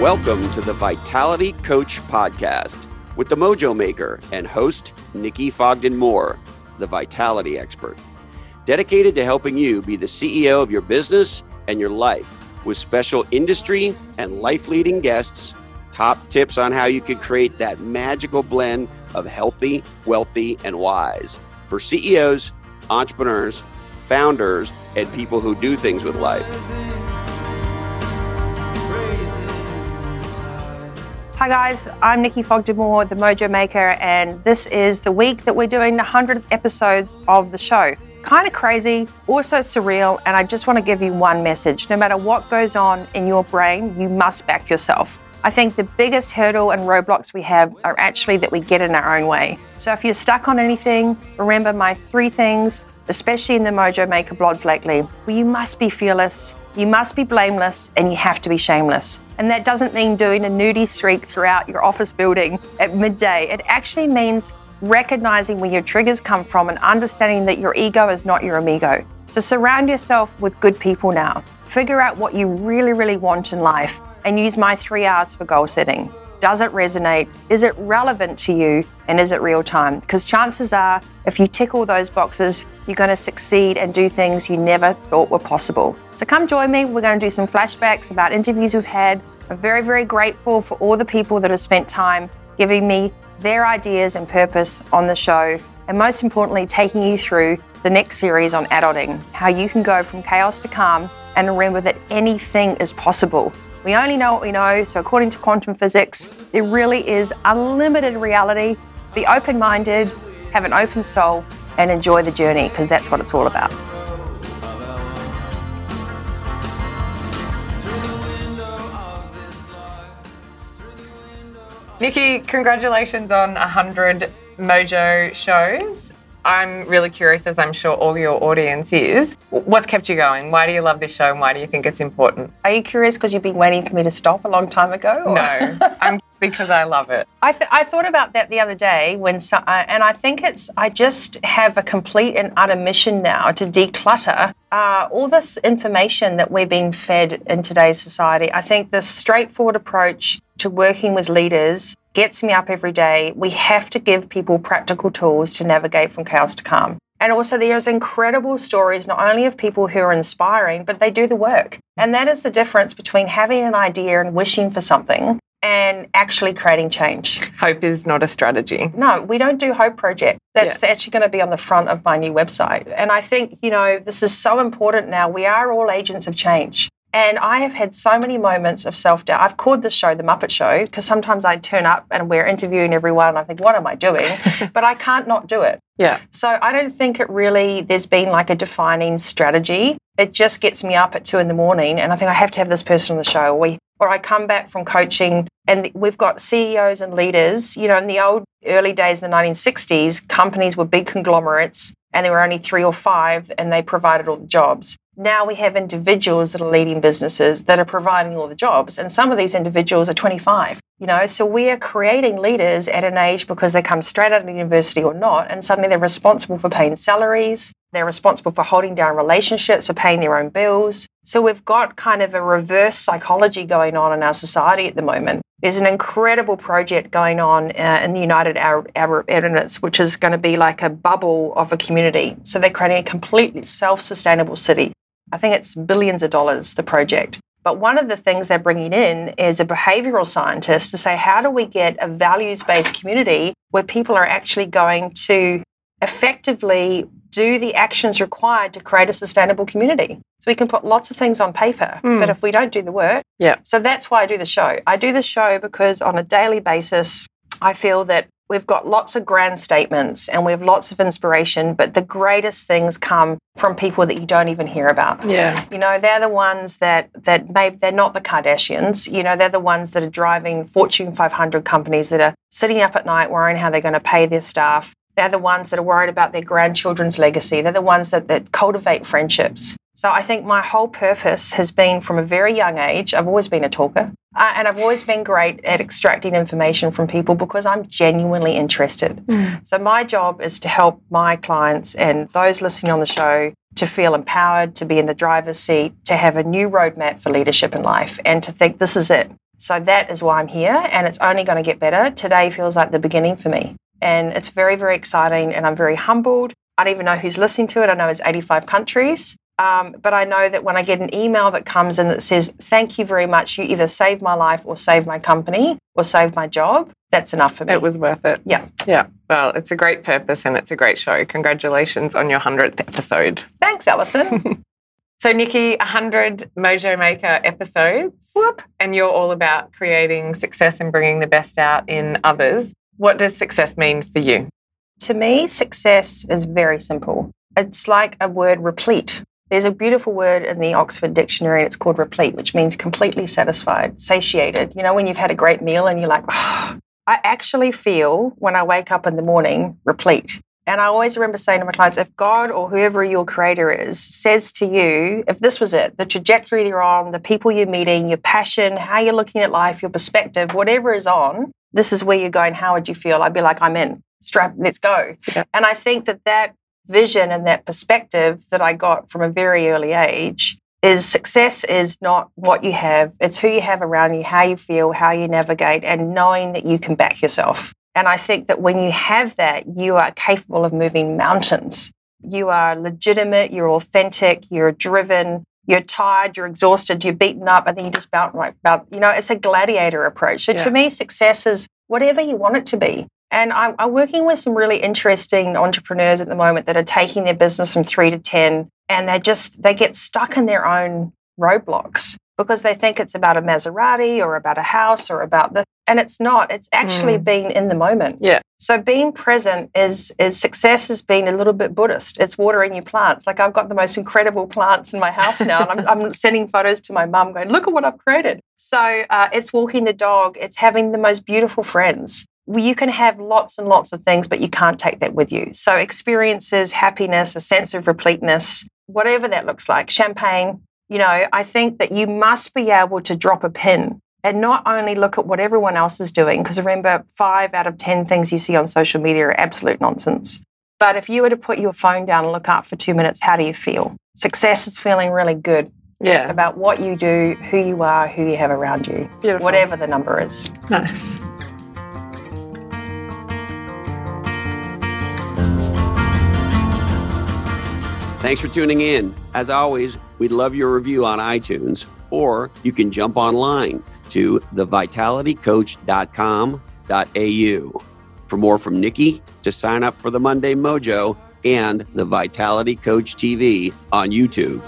Welcome to the Vitality Coach Podcast with the Mojo Maker and host Nikki Fogden Moore, the Vitality Expert, dedicated to helping you be the CEO of your business and your life with special industry and life leading guests, top tips on how you could create that magical blend of healthy, wealthy, and wise for CEOs, entrepreneurs, founders, and people who do things with life. Hi guys, I'm Nikki Fogden-Moore, the Mojo Maker, and this is the week that we're doing the 100 episodes of the show. Kind of crazy, also surreal, and I just want to give you one message. No matter what goes on in your brain, you must back yourself. I think the biggest hurdle and roadblocks we have are actually that we get in our own way. So if you're stuck on anything, remember my three things, especially in the Mojo Maker blogs lately. Well, you must be fearless, you must be blameless, and you have to be shameless. And that doesn't mean doing a nudie streak throughout your office building at midday. It actually means recognizing where your triggers come from and understanding that your ego is not your amigo. So surround yourself with good people now. Figure out what you really, really want in life and use my three R's for goal setting. Does it resonate? Is it relevant to you? And is it real time? Because chances are, if you tick all those boxes, you're going to succeed and do things you never thought were possible. So come join me. We're going to do some flashbacks about interviews we've had. I'm very, very grateful for all the people that have spent time giving me their ideas and purpose on the show. And most importantly, taking you through the next series on adulting, how you can go from chaos to calm and remember that anything is possible. We only know what we know, so according to quantum physics, there really is unlimited reality. Be open minded, have an open soul, and enjoy the journey because that's what it's all about. Nikki, congratulations on 100 Mojo shows. I'm really curious, as I'm sure all your audience is. What's kept you going? Why do you love this show and why do you think it's important? Are you curious because you've been waiting for me to stop a long time ago? or- No, I'm because I love it. I, th- I thought about that the other day when, so, uh, and I think it's, I just have a complete and utter mission now to declutter uh, all this information that we're being fed in today's society. I think this straightforward approach to working with leaders gets me up every day. We have to give people practical tools to navigate from chaos to calm. And also, there's incredible stories, not only of people who are inspiring, but they do the work. And that is the difference between having an idea and wishing for something and actually creating change. Hope is not a strategy. No, we don't do Hope Project. That's actually going to be on the front of my new website. And I think, you know, this is so important now. We are all agents of change. And I have had so many moments of self doubt. I've called this show The Muppet Show because sometimes I turn up and we're interviewing everyone and I think, what am I doing? but I can't not do it. Yeah. So I don't think it really, there's been like a defining strategy. It just gets me up at two in the morning and I think I have to have this person on the show. Or, we, or I come back from coaching and we've got CEOs and leaders. You know, in the old early days in the 1960s, companies were big conglomerates and there were only three or five and they provided all the jobs. Now we have individuals that are leading businesses that are providing all the jobs. And some of these individuals are 25, you know, so we are creating leaders at an age because they come straight out of university or not. And suddenly they're responsible for paying salaries. They're responsible for holding down relationships, for paying their own bills. So we've got kind of a reverse psychology going on in our society at the moment. There's an incredible project going on uh, in the United Arab, Arab Emirates, which is going to be like a bubble of a community. So they're creating a completely self sustainable city. I think it's billions of dollars, the project. But one of the things they're bringing in is a behavioral scientist to say, how do we get a values based community where people are actually going to effectively do the actions required to create a sustainable community? So we can put lots of things on paper, Mm. but if we don't do the work, Yeah. so that's why I do the show. I do the show because on a daily basis, I feel that we've got lots of grand statements and we have lots of inspiration, but the greatest things come from people that you don't even hear about. Yeah. You know, they're the ones that that maybe they're not the Kardashians. You know, they're the ones that are driving Fortune 500 companies that are sitting up at night worrying how they're going to pay their staff. They're the ones that are worried about their grandchildren's legacy. They're the ones that, that cultivate friendships. So I think my whole purpose has been from a very young age. I've always been a talker. Uh, and I've always been great at extracting information from people because I'm genuinely interested. So my job is to help my clients and those listening on the show to feel empowered, to be in the driver's seat, to have a new roadmap for leadership in life, and to think this is it. So that is why I'm here, and it's only going to get better. Today feels like the beginning for me. And it's very, very exciting, and I'm very humbled. I don't even know who's listening to it. I know it's 85 countries. Um, but I know that when I get an email that comes in that says, Thank you very much, you either saved my life or saved my company or saved my job, that's enough for me. It was worth it. Yeah. Yeah. Well, it's a great purpose and it's a great show. Congratulations on your 100th episode. Thanks, Alison. So, Nikki, 100 Mojo Maker episodes. Whoop. And you're all about creating success and bringing the best out in others. What does success mean for you? to me, success is very simple. It's like a word replete. There's a beautiful word in the Oxford Dictionary, it's called replete, which means completely satisfied, satiated. You know, when you've had a great meal and you're like, oh, I actually feel when I wake up in the morning replete. And I always remember saying to my clients, if God or whoever your creator is says to you, if this was it, the trajectory you're on, the people you're meeting, your passion, how you're looking at life, your perspective, whatever is on, this is where you're going, how would you feel? I'd be like, I'm in strap, let's go. Yeah. And I think that that vision and that perspective that I got from a very early age is success is not what you have, it's who you have around you, how you feel, how you navigate, and knowing that you can back yourself. And I think that when you have that, you are capable of moving mountains. You are legitimate, you're authentic, you're driven, you're tired, you're exhausted, you're beaten up, and then you just bounce right about, you know, it's a gladiator approach. So Yeah. to me, success is whatever you want it to be. And I'm, I'm working with some really interesting entrepreneurs at the moment that are taking their business from three to 10 and they just, they get stuck in their own roadblocks because they think it's about a Maserati or about a house or about the, and it's not, it's actually being in the moment. Yeah. So being present is, is success has been a little bit Buddhist. It's watering your plants. Like I've got the most incredible plants in my house now and I'm, I'm sending photos to my mum going, look at what I've created. So uh, it's walking the dog. It's having the most beautiful friends you can have lots and lots of things, but you can't take that with you. So, experiences, happiness, a sense of repleteness, whatever that looks like, champagne, you know, I think that you must be able to drop a pin and not only look at what everyone else is doing, because remember, five out of 10 things you see on social media are absolute nonsense. But if you were to put your phone down and look up for two minutes, how do you feel? Success is feeling really good Yeah. about what you do, who you are, who you have around you, Beautiful. whatever the number is. Nice. Thanks for tuning in. As always, we'd love your review on iTunes, or you can jump online to thevitalitycoach.com.au for more from Nikki to sign up for the Monday Mojo and the Vitality Coach TV on YouTube.